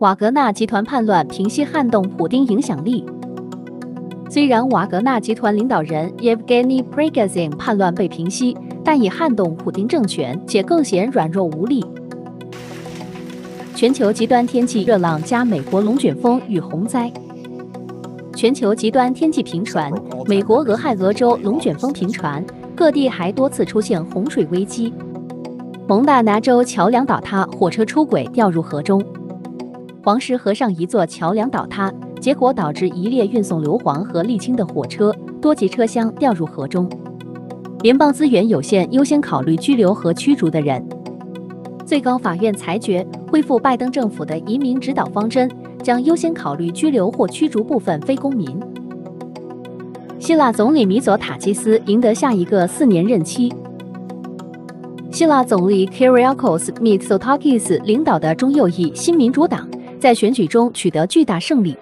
瓦格纳集团叛乱平息撼动普丁影响力。虽然瓦格纳集团领导人 Yevgeny Prigozhin 叛乱被平息，但已撼动普丁政权，且更显软弱无力。全球极端天气热浪加美国龙卷风与洪灾。全球极端天气频传，美国俄亥俄州龙卷风频传，各地还多次出现洪水危机。蒙大拿州桥梁倒塌，火车出轨掉入河中。黄石河上一座桥梁倒塌，结果导致一列运送硫磺和沥青的火车多节车厢掉入河中。联邦资源有限优先考虑居留和驱逐的人。最高法院裁决恢复拜登政府的移民指导方针，将优先考虑居留或驱逐部分非公民。希腊总理米佐塔基斯赢得下一个四年任期。希腊总理 Kyriakos Mitsotakis 领导的中右翼新民主党在选举中取得巨大胜利。